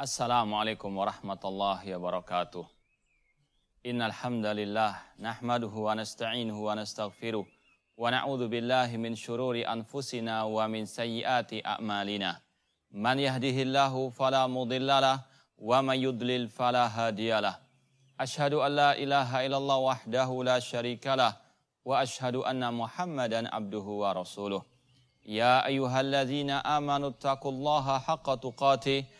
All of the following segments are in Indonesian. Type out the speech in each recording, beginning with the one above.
Assalamualaikum warahmatullahi wabarakatuh. Innal hamdalillah nahmaduhu wa nasta'inuhu wa nastaghfiruh wa na'udzu billahi min shururi anfusina wa min sayyiati a'malina. Man yahdihillahu fala mudhillalah wa man yudlil fala hadiyalah. Ashhadu an la ilaha illallah wahdahu la syarikalah wa ashhadu anna Muhammadan abduhu wa rasuluh. Ya haqqa tuqatih wa la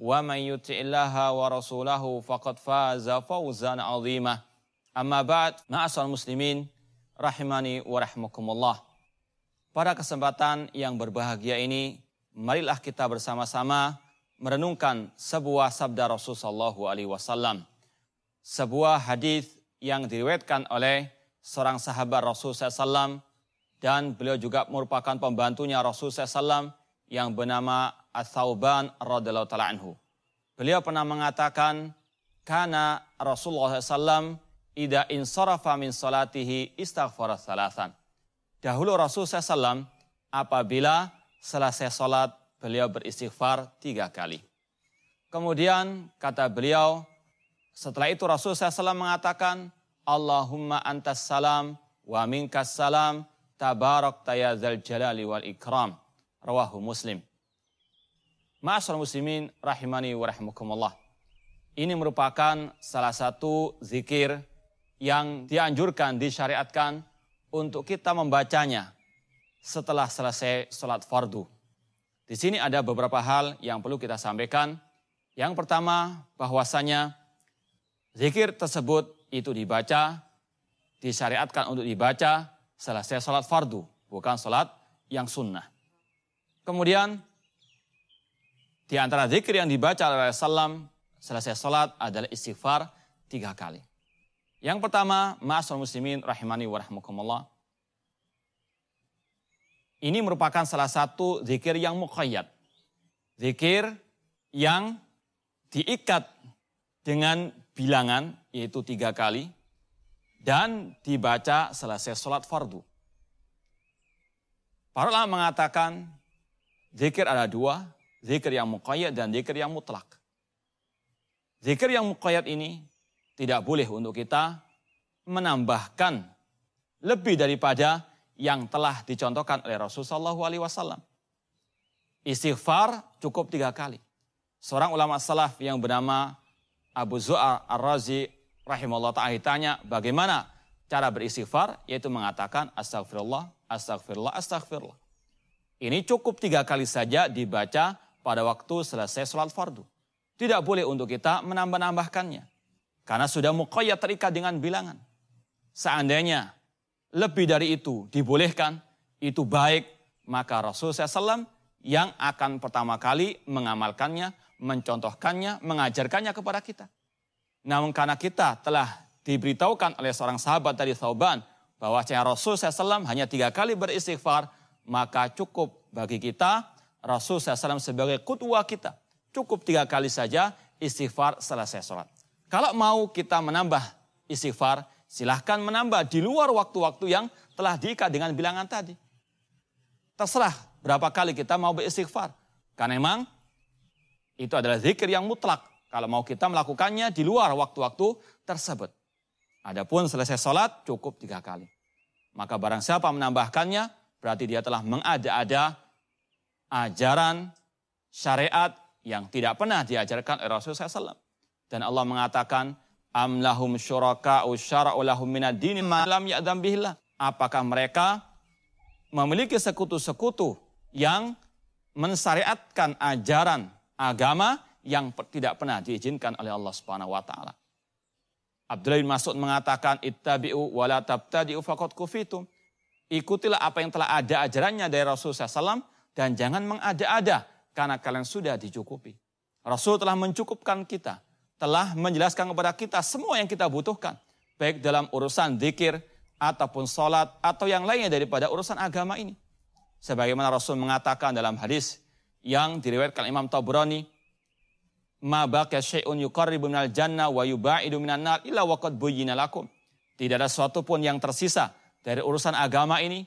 Man yuti'illaha wa rasulahu faqad faza fawzan 'azima. Amma ba'd ma'asal muslimin rahimani wa rahmakumullah pada kesempatan yang berbahagia ini marilah kita bersama-sama merenungkan sebuah sabda Rasulullah sallallahu alaihi wasallam. Sebuah hadis yang diriwayatkan oleh seorang sahabat Rasul SAW dan beliau juga merupakan pembantunya Rasul SAW yang bernama Ats-Tsauban radhiyallahu taala anhu. Beliau pernah mengatakan karena Rasulullah SAW ida insarafa min salatihi istaghfara salasan. Dahulu Rasul SAW apabila selesai salat beliau beristighfar tiga kali. Kemudian kata beliau setelah itu Rasul SAW mengatakan Allahumma antas salam wa minkas salam tabarak tayazal jalali wal ikram. Rawahu Muslim. Ma'asal muslimin rahimani wa. Ini merupakan salah satu zikir yang dianjurkan, disyariatkan untuk kita membacanya setelah selesai sholat fardu. Di sini ada beberapa hal yang perlu kita sampaikan. Yang pertama, bahwasanya zikir tersebut itu dibaca, disyariatkan untuk dibaca selesai sholat fardu, bukan sholat yang sunnah. Kemudian, di antara zikir yang dibaca oleh Salam selesai sholat adalah istighfar tiga kali. Yang pertama, ma'asal muslimin rahimani wa rahmukumullah. Ini merupakan salah satu zikir yang muqayyad. Zikir yang diikat dengan bilangan, yaitu tiga kali dan dibaca selesai sholat fardu. Para ulama mengatakan zikir ada dua, zikir yang muqayyad dan zikir yang mutlak. Zikir yang muqayyad ini tidak boleh untuk kita menambahkan lebih daripada yang telah dicontohkan oleh Rasulullah SAW. Istighfar cukup tiga kali. Seorang ulama salaf yang bernama Abu Zu'ar Ar-Razi rahimahullah ta'ala ditanya bagaimana cara beristighfar yaitu mengatakan astagfirullah, astagfirullah, astagfirullah. Ini cukup tiga kali saja dibaca pada waktu selesai sholat fardu. Tidak boleh untuk kita menambah-nambahkannya. Karena sudah muqayyad terikat dengan bilangan. Seandainya lebih dari itu dibolehkan, itu baik, maka Rasulullah SAW yang akan pertama kali mengamalkannya, mencontohkannya, mengajarkannya kepada kita. Namun karena kita telah diberitahukan oleh seorang sahabat dari Thauban bahwa Rasul SAW hanya tiga kali beristighfar, maka cukup bagi kita Rasul SAW sebagai kutwa kita. Cukup tiga kali saja istighfar selesai sholat. Kalau mau kita menambah istighfar, silahkan menambah di luar waktu-waktu yang telah diikat dengan bilangan tadi. Terserah berapa kali kita mau beristighfar. Karena memang itu adalah zikir yang mutlak. Kalau mau kita melakukannya di luar waktu-waktu tersebut. Adapun selesai sholat cukup tiga kali. Maka barang siapa menambahkannya berarti dia telah mengada-ada ajaran syariat yang tidak pernah diajarkan oleh Rasulullah SAW. Dan Allah mengatakan, Am lahum syuraka'u syara'u lahum minad dini malam ya'dam bihillah. Apakah mereka memiliki sekutu-sekutu yang mensyariatkan ajaran agama yang tidak pernah diizinkan oleh Allah Subhanahu wa taala. Abdullah bin Mas'ud mengatakan ittabi'u wa la tabtadi'u faqad kufitum. Ikutilah apa yang telah ada ajarannya dari Rasulullah SAW dan jangan mengada-ada karena kalian sudah dicukupi. Rasul telah mencukupkan kita, telah menjelaskan kepada kita semua yang kita butuhkan, baik dalam urusan zikir ataupun sholat atau yang lainnya daripada urusan agama ini. Sebagaimana Rasul mengatakan dalam hadis yang diriwayatkan Imam Tabrani, "Ma syai'un yuqarribu minal jannah wa yubaidu minan nar illa waqad lakum." Tidak ada sesuatu pun yang tersisa dari urusan agama ini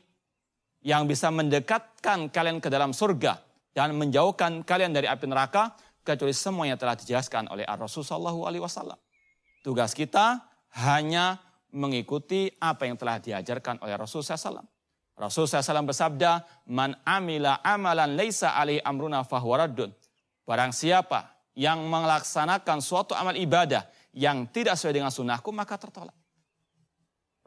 yang bisa mendekatkan kalian ke dalam surga dan menjauhkan kalian dari api neraka kecuali semua yang telah dijelaskan oleh Rasul Shallallahu Alaihi Wasallam. Tugas kita hanya mengikuti apa yang telah diajarkan oleh Rasul SAW. Rasul SAW bersabda, Man amila amalan leisa alaihi amruna fahuwaradun. Barang siapa yang melaksanakan suatu amal ibadah yang tidak sesuai dengan sunnahku, maka tertolak.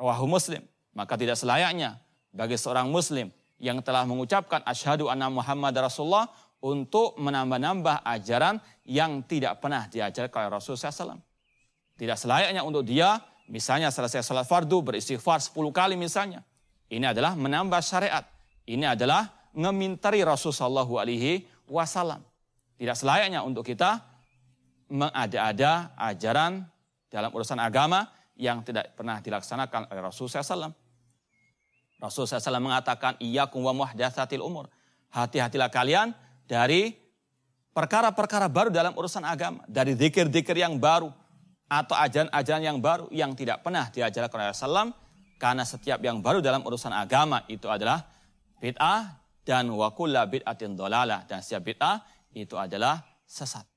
Rawahu muslim. Maka tidak selayaknya bagi seorang muslim yang telah mengucapkan asyhadu anna Muhammad Rasulullah untuk menambah-nambah ajaran yang tidak pernah diajarkan oleh Rasul SAW. Tidak selayaknya untuk dia, misalnya selesai sholat fardu, beristighfar 10 kali misalnya ini adalah menambah syariat. Ini adalah ngemintari Rasulullah Shallallahu Alaihi Wasallam. Tidak selayaknya untuk kita mengada-ada ajaran dalam urusan agama yang tidak pernah dilaksanakan oleh Rasulullah SAW. Rasulullah SAW mengatakan, Iyakum wa muhdatsatil umur. Hati-hatilah kalian dari perkara-perkara baru dalam urusan agama. Dari zikir-zikir yang baru. Atau ajaran-ajaran yang baru yang tidak pernah diajarkan oleh Rasulullah karena setiap yang baru dalam urusan agama itu adalah bid'ah dan wakulla bid'atin dolalah. Dan setiap bid'ah itu adalah sesat.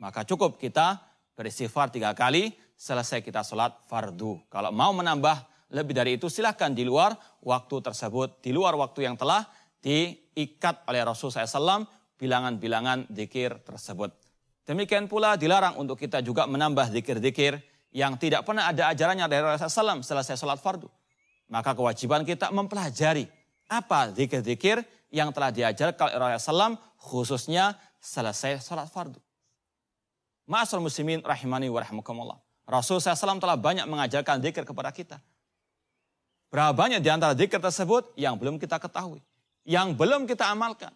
Maka cukup kita beristighfar tiga kali selesai kita sholat fardu. Kalau mau menambah lebih dari itu silahkan di luar waktu tersebut. Di luar waktu yang telah diikat oleh Rasulullah SAW bilangan-bilangan zikir tersebut. Demikian pula dilarang untuk kita juga menambah zikir-zikir yang tidak pernah ada ajarannya dari Rasulullah SAW selesai sholat fardu. Maka kewajiban kita mempelajari apa zikir-zikir yang telah diajarkan oleh Rasulullah khususnya selesai salat fardu. Ma'asal muslimin rahimani wa rahmukumullah. Rasul SAW telah banyak mengajarkan zikir kepada kita. Berapa banyak di antara zikir tersebut yang belum kita ketahui. Yang belum kita amalkan.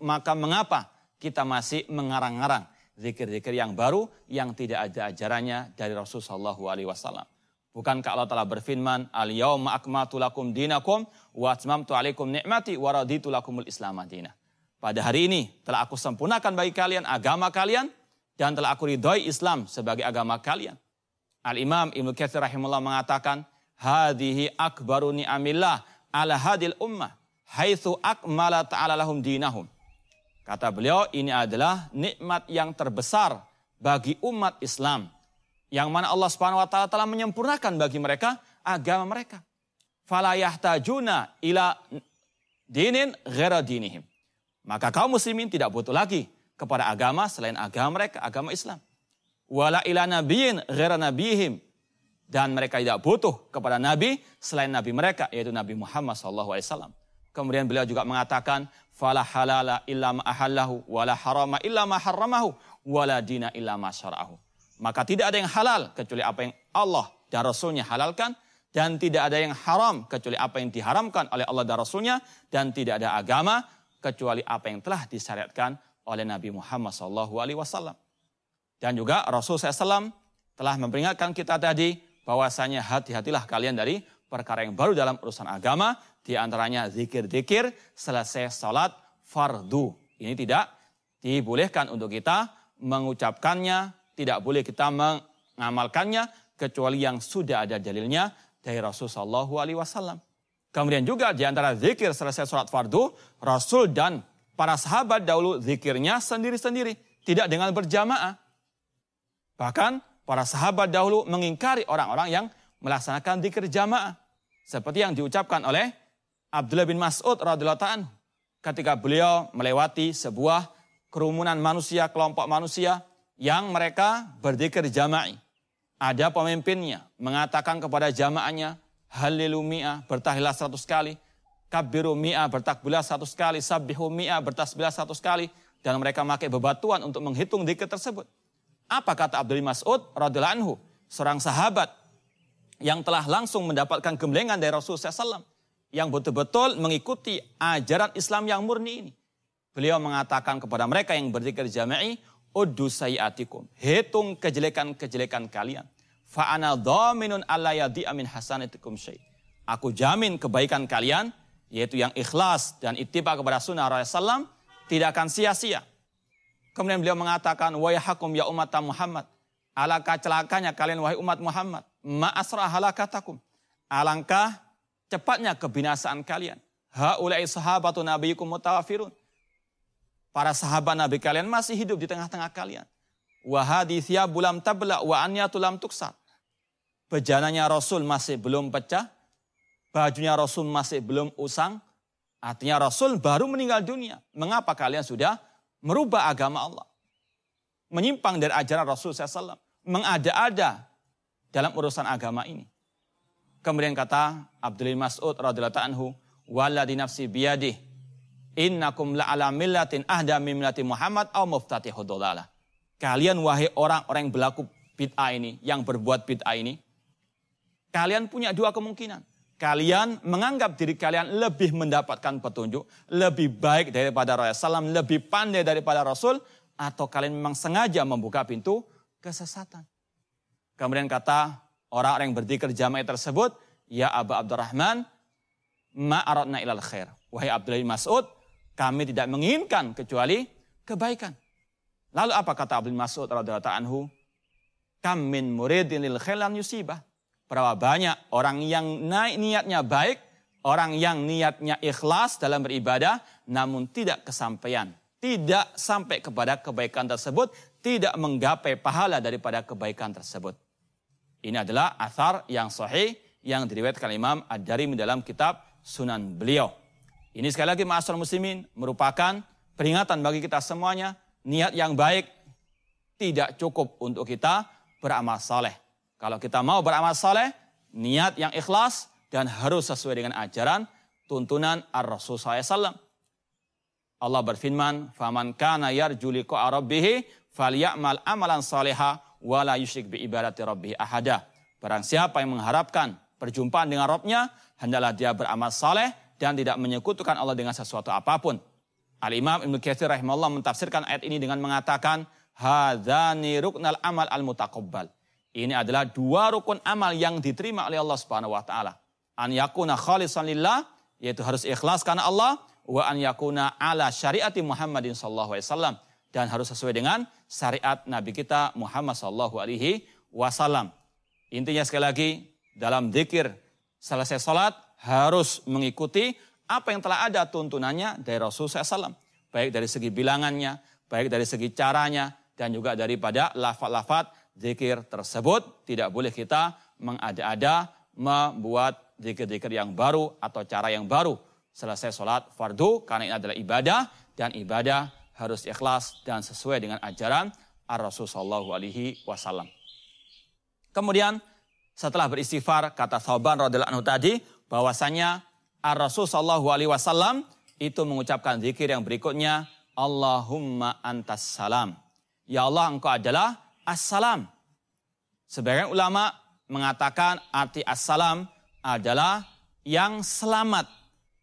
Maka mengapa kita masih mengarang-arang zikir-zikir yang baru yang tidak ada ajarannya dari Rasulullah SAW. Bukankah Allah telah berfirman, Al-yawma akmatu lakum dinakum wa atmamtu alaikum ni'mati wa raditu lakumul islam. Pada hari ini telah aku sempurnakan bagi kalian agama kalian dan telah aku ridhoi Islam sebagai agama kalian. Al-Imam Ibnu Katsir rahimahullah mengatakan, "Hadhihi akbaru ni'amillah ala hadil ummah haitsu akmala ta'ala lahum dinahum." Kata beliau, ini adalah nikmat yang terbesar bagi umat Islam yang mana Allah Subhanahu wa taala telah menyempurnakan bagi mereka agama mereka. Fala yahtajuna ila dinin ghaira dinihim. Maka kaum muslimin tidak butuh lagi kepada agama selain agama mereka, agama Islam. Wala ila nabiyyin ghaira nabihim. Dan mereka tidak butuh kepada nabi selain nabi mereka yaitu Nabi Muhammad SAW. Kemudian beliau juga mengatakan fala halala illa ma ahallahu wala harama illa ma harramahu wala dina illa ma syara'ahu. Maka tidak ada yang halal kecuali apa yang Allah dan Rasulnya halalkan. Dan tidak ada yang haram kecuali apa yang diharamkan oleh Allah dan Rasulnya. Dan tidak ada agama kecuali apa yang telah disyariatkan oleh Nabi Muhammad SAW. Dan juga Rasul SAW telah memperingatkan kita tadi bahwasanya hati-hatilah kalian dari perkara yang baru dalam urusan agama. Di antaranya zikir-zikir selesai salat fardu. Ini tidak dibolehkan untuk kita mengucapkannya tidak boleh kita mengamalkannya kecuali yang sudah ada dalilnya dari Rasulullah SAW. Kemudian juga di antara zikir selesai sholat fardu, Rasul dan para sahabat dahulu zikirnya sendiri-sendiri, tidak dengan berjamaah. Bahkan para sahabat dahulu mengingkari orang-orang yang melaksanakan zikir jamaah. Seperti yang diucapkan oleh Abdullah bin Mas'ud radhiyallahu anhu ketika beliau melewati sebuah kerumunan manusia, kelompok manusia yang mereka berzikir jama'i. Ada pemimpinnya mengatakan kepada jamaahnya, Halilu mi'ah, bertahlilah seratus kali. Kabiru mi'ah, bertakbilah seratus kali. Sabihu mi'ah, bertasbilah seratus kali. Dan mereka memakai bebatuan untuk menghitung zikir tersebut. Apa kata Abdul Mas'ud radhiyallahu anhu, seorang sahabat yang telah langsung mendapatkan gemblengan dari Rasulullah SAW yang betul-betul mengikuti ajaran Islam yang murni ini. Beliau mengatakan kepada mereka yang berzikir jama'i, uddu sayiatikum. Hitung kejelekan-kejelekan kalian. Fa'ana dhaminun alla yadhi'a min hasanatikum syai. Aku jamin kebaikan kalian, yaitu yang ikhlas dan ittiba kepada sunnah Rasulullah tidak akan sia-sia. Kemudian beliau mengatakan, wa yahakum ya umat Muhammad. Alangkah celakanya kalian wahai umat Muhammad. Ma'asra halakatakum. Alangkah cepatnya kebinasaan kalian. Haulai sahabatu nabiyukum mutawafirun Para sahabat Nabi kalian masih hidup di tengah-tengah kalian. Wahadithya bulam tabla wa tulam tuksat. Bejananya Rasul masih belum pecah. Bajunya Rasul masih belum usang. Artinya Rasul baru meninggal dunia. Mengapa kalian sudah merubah agama Allah? Menyimpang dari ajaran Rasul SAW. Mengada-ada dalam urusan agama ini. Kemudian kata Abdul Mas'ud radhiyallahu anhu, "Walladhi nafsi biyadih Innakum la'ala millatin ahda millati Muhammad au muftatihu dhalalah. Kalian wahai orang-orang yang berlaku bid'ah ini, yang berbuat bid'ah ini, kalian punya dua kemungkinan. Kalian menganggap diri kalian lebih mendapatkan petunjuk, lebih baik daripada Rasulullah SAW, lebih pandai daripada Rasul, atau kalian memang sengaja membuka pintu kesesatan. Kemudian kata orang-orang yang berzikir jamaah tersebut, Ya Abu Abdurrahman, ma'aratna ilal khair. Wahai Abdullah Mas'ud, kami tidak menginginkan kecuali kebaikan. Lalu apa kata Abdul Mas'ud radhiyallahu anhu? Kam min muridin lil khilan yusibah. Berapa banyak orang yang naik niatnya baik, orang yang niatnya ikhlas dalam beribadah, namun tidak kesampaian. Tidak sampai kepada kebaikan tersebut, tidak menggapai pahala daripada kebaikan tersebut. Ini adalah asar yang sahih yang diriwayatkan Imam Ad-Darim dalam kitab Sunan beliau. Ini sekali lagi ma'asal muslimin merupakan peringatan bagi kita semuanya. Niat yang baik tidak cukup untuk kita beramal saleh. Kalau kita mau beramal saleh, niat yang ikhlas dan harus sesuai dengan ajaran tuntunan Ar-Rasul SAW. Allah berfirman, "Faman kana yarju liqa'a rabbih falyamal amalan salihah wa la bi ibadati rabbih ahada." Barang siapa yang mengharapkan perjumpaan dengan Rabbnya, hendaklah dia beramal saleh dan tidak menyekutukan Allah dengan sesuatu apa pun. Al-Imam Ibnu Katsir rahimahullah mentafsirkan ayat ini dengan mengatakan hadzani ruknal amal al mutaqabbal. Ini adalah dua rukun amal yang diterima oleh Allah Subhanahu wa taala. An yakuna khalisan lillah yaitu harus ikhlas karena Allah wa an yakuna ala syariati Muhammadin sallallahu alaihi wasallam dan harus sesuai dengan syariat Nabi kita Muhammad sallallahu alaihi wasallam. Intinya sekali lagi dalam zikir selesai salat harus mengikuti apa yang telah ada tuntunannya dari Rasul SAW. Baik dari segi bilangannya, baik dari segi caranya, dan juga daripada lafat-lafat zikir tersebut. Tidak boleh kita mengada-ada membuat zikir-zikir yang baru atau cara yang baru. Selesai sholat fardu karena ini adalah ibadah dan ibadah harus ikhlas dan sesuai dengan ajaran Ar-Rasul Sallallahu Alaihi Wasallam. Kemudian setelah beristighfar kata Thauban radhiallahu anhu tadi bahwasanya Ar-Rasul sallallahu alaihi wasallam itu mengucapkan zikir yang berikutnya Allahumma antas salam. Ya Allah engkau adalah assalam. Sebagian ulama mengatakan arti assalam adalah yang selamat,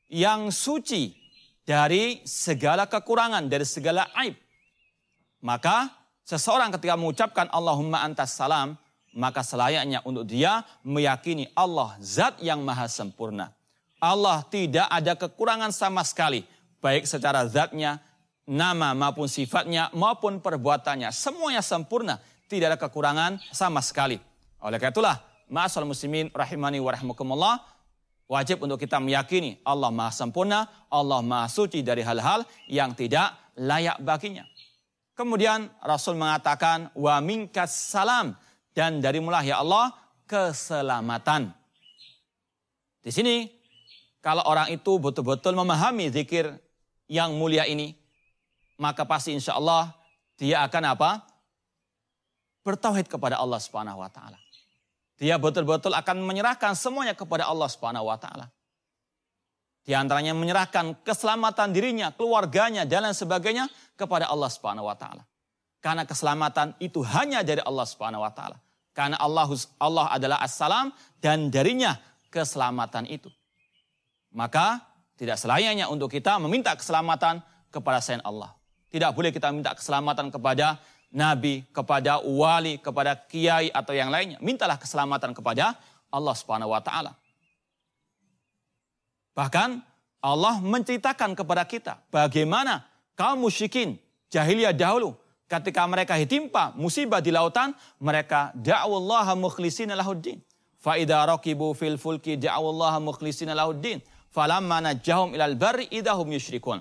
yang suci dari segala kekurangan, dari segala aib. Maka seseorang ketika mengucapkan Allahumma antas salam, maka selayaknya untuk dia meyakini Allah zat yang maha sempurna. Allah tidak ada kekurangan sama sekali, baik secara zatnya, nama maupun sifatnya maupun perbuatannya. Semuanya sempurna, tidak ada kekurangan sama sekali. Oleh karena itulah, ma'asal muslimin rahimani wa rahmukumullah, wajib untuk kita meyakini Allah maha sempurna, Allah maha suci dari hal-hal yang tidak layak baginya. Kemudian Rasul mengatakan, wa minkas salam, dan dari mulai ya Allah keselamatan. Di sini kalau orang itu betul-betul memahami zikir yang mulia ini, maka pasti insya Allah dia akan apa? Bertauhid kepada Allah Subhanahu wa taala. Dia betul-betul akan menyerahkan semuanya kepada Allah Subhanahu wa taala. Di antaranya menyerahkan keselamatan dirinya, keluarganya dan lain sebagainya kepada Allah Subhanahu wa taala. Karena keselamatan itu hanya dari Allah Subhanahu wa taala. Karena Allah Allah adalah assalam dan darinya keselamatan itu. Maka tidak selayaknya untuk kita meminta keselamatan kepada selain Allah. Tidak boleh kita minta keselamatan kepada nabi, kepada wali, kepada kiai atau yang lainnya. Mintalah keselamatan kepada Allah Subhanahu wa taala. Bahkan Allah menceritakan kepada kita bagaimana kaum musyrikin jahiliyah dahulu ketika mereka ditimpa musibah di lautan, mereka da'wallaha mukhlishina lahuddin. Fa idza raqibu fil fulki da'wallaha mukhlishina lahuddin. Falamma najahum ilal barri idahum yusyrikun.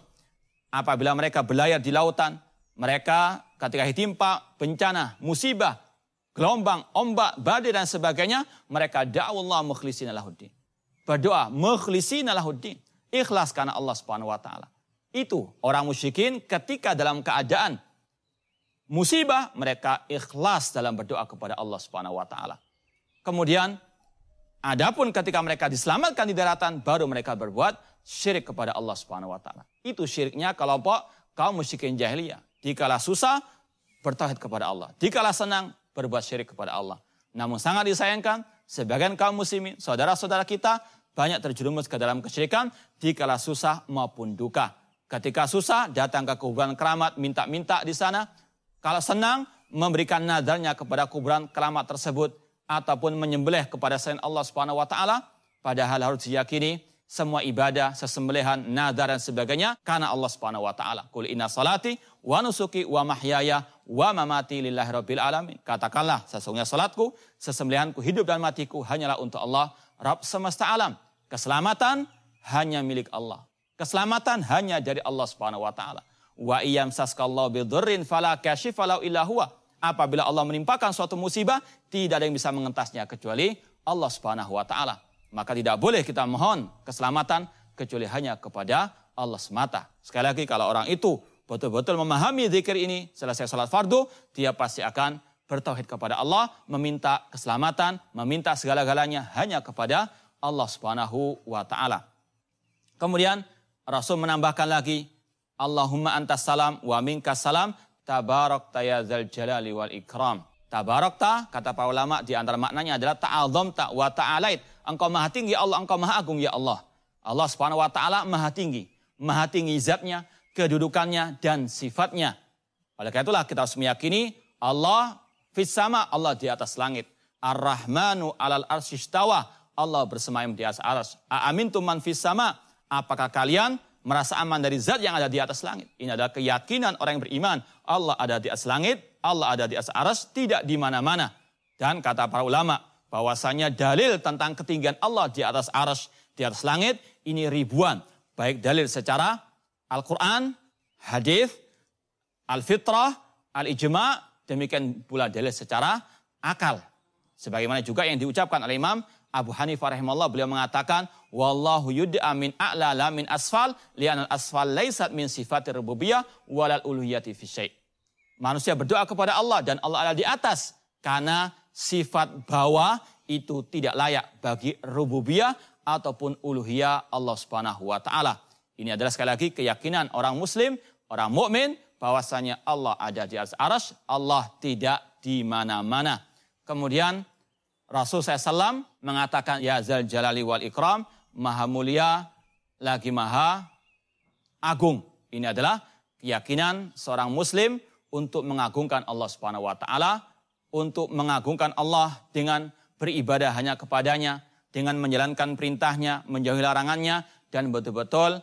Apabila mereka berlayar di lautan, mereka ketika ditimpa bencana, musibah, gelombang, ombak, badai dan sebagainya, mereka da'wallah mukhlisina lahuddin. Berdoa mukhlisina lahuddin. Ikhlas karena Allah Subhanahu wa taala. Itu orang musyrikin ketika dalam keadaan musibah mereka ikhlas dalam berdoa kepada Allah Subhanahu wa taala. Kemudian adapun ketika mereka diselamatkan di daratan baru mereka berbuat syirik kepada Allah Subhanahu wa taala. Itu syiriknya kelompok kaum musyrikin jahiliyah. Dikala susah bertauhid kepada Allah. Dikala senang berbuat syirik kepada Allah. Namun sangat disayangkan, sebagian kaum muslimin, saudara-saudara kita, banyak terjerumus ke dalam kesyirikan di kala susah maupun duka. Ketika susah, datang ke kuburan keramat, minta-minta di sana. Kalau senang, memberikan nadarnya kepada kuburan keramat tersebut ataupun menyembelih kepada selain Allah Subhanahu wa taala, padahal harus diyakini semua ibadah, sesembelihan, nadar dan sebagainya karena Allah Subhanahu wa taala. Qul inna salati wa nusuki wa mahyaya wa mamati lillahi rabbil alamin. Katakanlah sesungguhnya salatku, sesembelihanku, hidup dan matiku hanyalah untuk Allah, Rabb semesta alam. Keselamatan hanya milik Allah. Keselamatan hanya dari Allah Subhanahu wa taala. Wa iyam saskallahu bidurrin fala kashifa illa huwa. Apabila Allah menimpakan suatu musibah, tidak ada yang bisa mengentasnya kecuali Allah Subhanahu wa taala. Maka tidak boleh kita mohon keselamatan kecuali hanya kepada Allah semata. Sekali lagi kalau orang itu betul-betul memahami zikir ini selesai sholat fardu, dia pasti akan bertauhid kepada Allah, meminta keselamatan, meminta segala-galanya hanya kepada Allah Subhanahu wa taala. Kemudian Rasul menambahkan lagi, Allahumma antas salam wa minkas salam tabarak tayazal jalali wal ikram. Tabarakta, kata para ulama, di antara maknanya adalah ta'azom ta wa ta'alait. Engkau maha tinggi Allah, engkau maha agung ya Allah. Allah subhanahu wa ta'ala maha tinggi. Maha tinggi zatnya, kedudukannya, dan sifatnya. Oleh karena itulah kita harus meyakini Allah fis sama, Allah di atas langit. Ar-Rahmanu alal arsyistawa, Allah bersemayam di atas aras. Amin man fis sama, apakah kalian merasa aman dari zat yang ada di atas langit? Ini adalah keyakinan orang yang beriman. Allah ada di atas langit, Allah ada di atas aras, tidak di mana-mana. Dan kata para ulama, bahwasanya dalil tentang ketinggian Allah di atas aras, di atas langit, ini ribuan. Baik dalil secara Al-Quran, hadis, Al-Fitrah, Al-Ijma, demikian pula dalil secara akal. Sebagaimana juga yang diucapkan oleh Imam Abu Hanifah rahimahullah beliau mengatakan wallahu yud'a min a'la la min asfal li'anal asfal laisat min sifatir rububiyah walal uluhiyati fi. Manusia berdoa kepada Allah dan Allah ada di atas. Karena sifat bawah itu tidak layak bagi rububiyah ataupun uluhiyah Allah Subhanahu wa taala. Ini adalah sekali lagi keyakinan orang muslim, orang mukmin bahwasanya Allah ada di atas aras, Allah tidak di mana-mana. Kemudian Rasul SAW mengatakan ya zal jalali wal ikram, maha mulia lagi maha agung. Ini adalah keyakinan seorang muslim untuk mengagungkan Allah Subhanahu wa taala, untuk mengagungkan Allah dengan beribadah hanya kepadanya, dengan menjalankan perintahnya, menjauhi larangannya dan betul-betul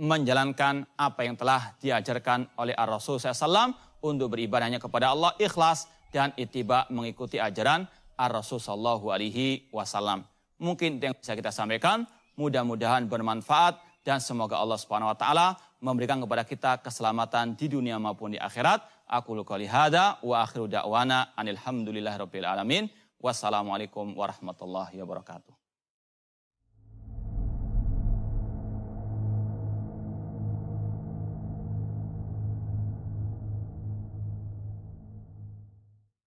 menjalankan apa yang telah diajarkan oleh Ar-Rasul SAW untuk beribadah hanya kepada Allah ikhlas dan itiba mengikuti ajaran Ar-Rasul Sallallahu Alaihi Wasallam. Mungkin yang bisa kita sampaikan, mudah-mudahan bermanfaat dan semoga Allah Subhanahu Wa Taala memberikan kepada kita keselamatan di dunia maupun di akhirat. Aku lukali hada wa akhiru da'wana anilhamdulillahirabbil alamin. Wassalamualaikum warahmatullahi wabarakatuh.